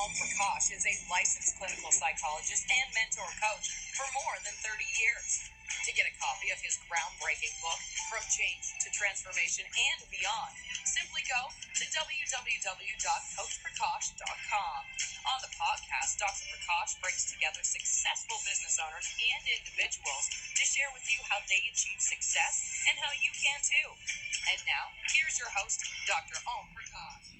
Om Prakash is a licensed clinical psychologist and mentor coach for more than 30 years. To get a copy of his groundbreaking book, From Change to Transformation and Beyond, simply go to www.coachprakash.com. On the podcast, Dr. Prakash brings together successful business owners and individuals to share with you how they achieve success and how you can too. And now, here's your host, Dr. Om Prakash.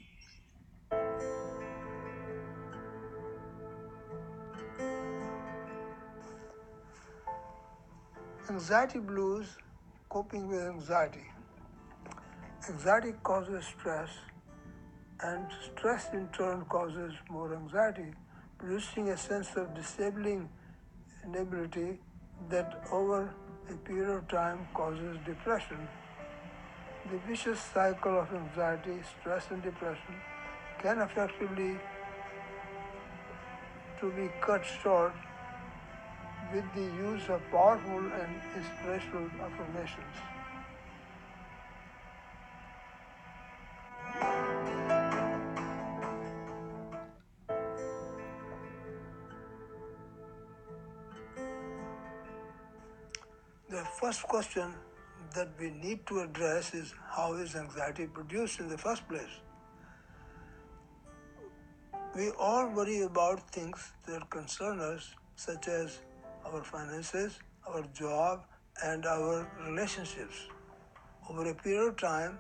Anxiety blues, coping with anxiety. Anxiety causes stress, and stress in turn causes more anxiety, producing a sense of disabling inability that over a period of time causes depression. The vicious cycle of anxiety, stress, and depression can effectively to be cut short with the use of powerful and inspirational affirmations. The first question that we need to address is how is anxiety produced in the first place? We all worry about things that concern us, such as our finances, our job, and our relationships. Over a period of time,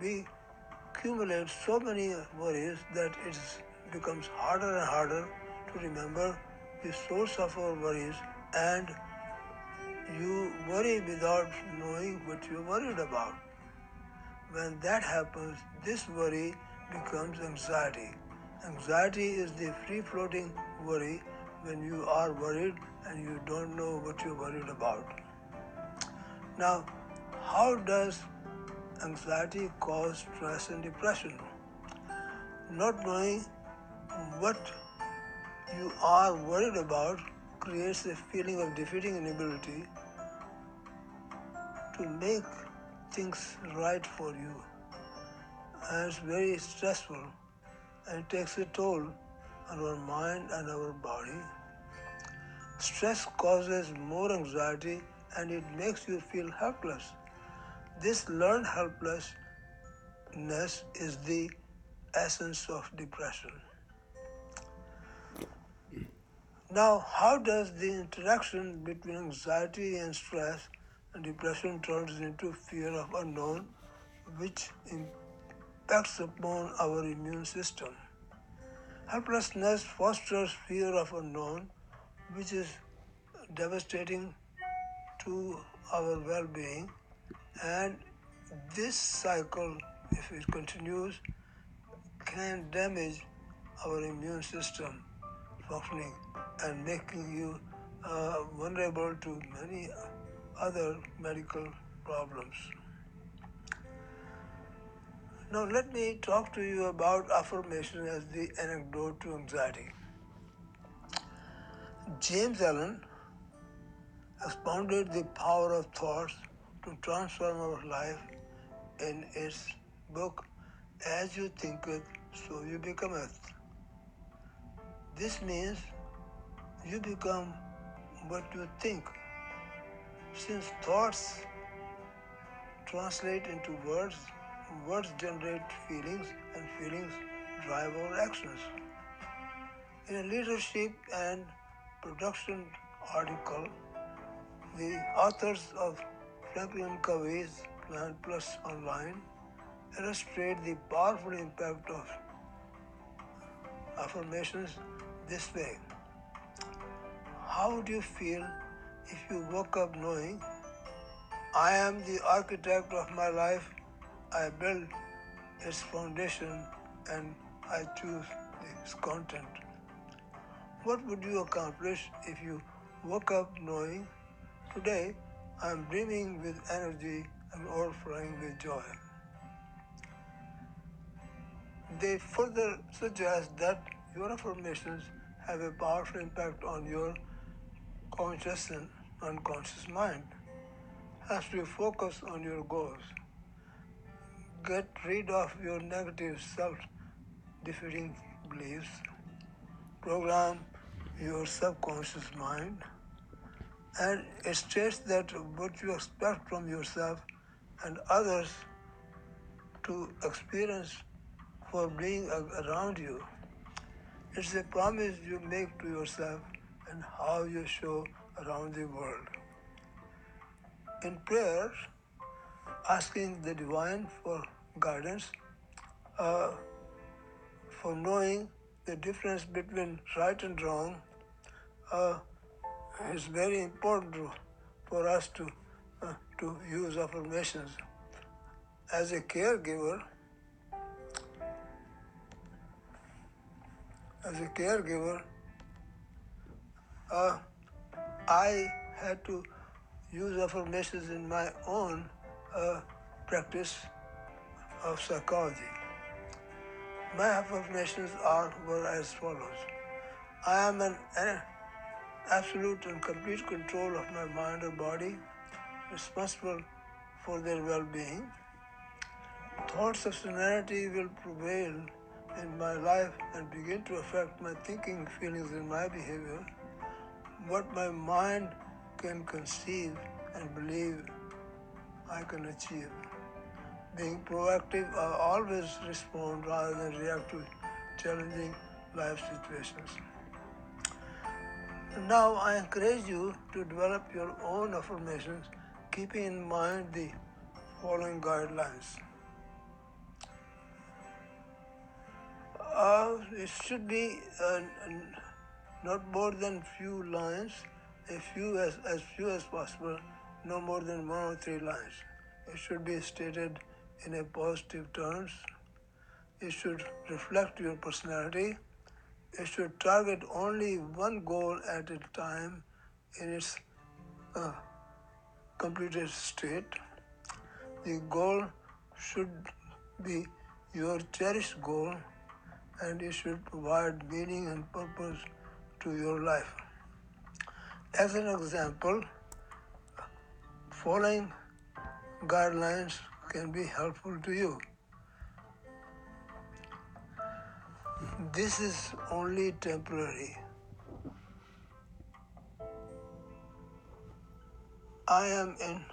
we accumulate so many worries that it becomes harder and harder to remember the source of our worries and you worry without knowing what you're worried about. When that happens, this worry becomes anxiety. Anxiety is the free floating worry when you are worried and you don't know what you're worried about. Now, how does anxiety cause stress and depression? Not knowing what you are worried about creates a feeling of defeating inability to make things right for you. And it's very stressful and it takes a toll on our mind and our body. Stress causes more anxiety and it makes you feel helpless. This learned helplessness is the essence of depression. Now, how does the interaction between anxiety and stress and depression turns into fear of unknown, which impacts upon our immune system? Helplessness fosters fear of unknown, which is devastating to our well-being, and this cycle, if it continues, can damage our immune system functioning and making you uh, vulnerable to many other medical problems. Now, let me talk to you about affirmation as the antidote to anxiety. James Allen expounded the power of thoughts to transform our life in his book, As You Think It, So You Become It. This means you become what you think. Since thoughts translate into words, words generate feelings, and feelings drive our actions. In a leadership and production article, the authors of Franklin Covey's Plan Plus Online illustrate the powerful impact of affirmations this way. How would you feel if you woke up knowing I am the architect of my life, I build its foundation, and I choose its content? What would you accomplish if you woke up knowing today I am brimming with energy and overflowing with joy? They further suggest that your affirmations have a powerful impact on your conscious and unconscious mind. As you focus on your goals, get rid of your negative self defeating beliefs, program your subconscious mind, and it states that what you expect from yourself and others to experience for being around you. It's a promise you make to yourself and how you show around the world. In prayer, asking the divine for guidance, uh, for knowing the difference between right and wrong, uh, is very important to, for us to uh, to use affirmations. As a caregiver, as a caregiver, uh, I had to use affirmations in my own uh, practice of psychology. My affirmations are were as follows: I am an, an absolute and complete control of my mind or body, responsible for their well-being. Thoughts of serenity will prevail in my life and begin to affect my thinking, feelings, and my behavior. What my mind can conceive and believe, I can achieve. Being proactive, I always respond rather than react to challenging life situations. Now, I encourage you to develop your own affirmations, keeping in mind the following guidelines. Uh, it should be uh, not more than few lines, a few as, as few as possible, no more than one or three lines. It should be stated in a positive terms. It should reflect your personality. It should target only one goal at a time in its uh, completed state. The goal should be your cherished goal and it should provide meaning and purpose to your life. As an example, following guidelines can be helpful to you. This is only temporary. I am in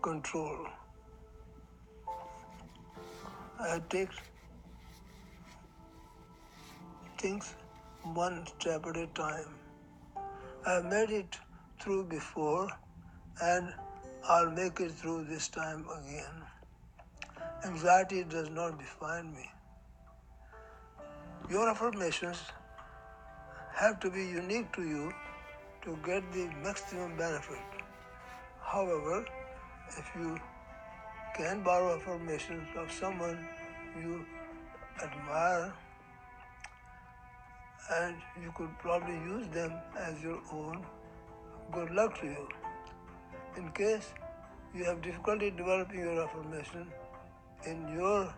control. I take things one step at a time. I've made it through before and I'll make it through this time again. Anxiety does not define me. Your affirmations have to be unique to you to get the maximum benefit. However, if you can borrow affirmations of someone you admire, and you could probably use them as your own. Good luck to you. In case you have difficulty developing your affirmation, in your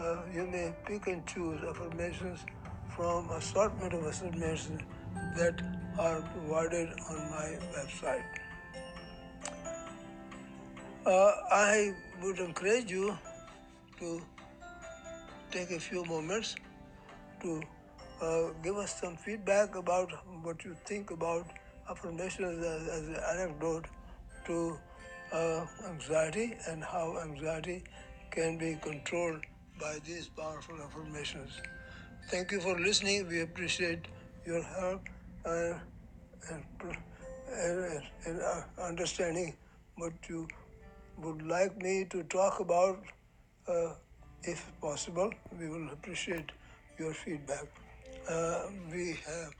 uh, you may pick and choose affirmations from assortment of affirmations that are provided on my website. Uh, I would encourage you to take a few moments to uh, give us some feedback about what you think about affirmations as, as an anecdote to uh, anxiety and how anxiety can be controlled by these powerful affirmations. Thank you for listening. We appreciate your help and, and, and uh, understanding what you would like me to talk about. Uh, if possible, we will appreciate your feedback. Uh, we have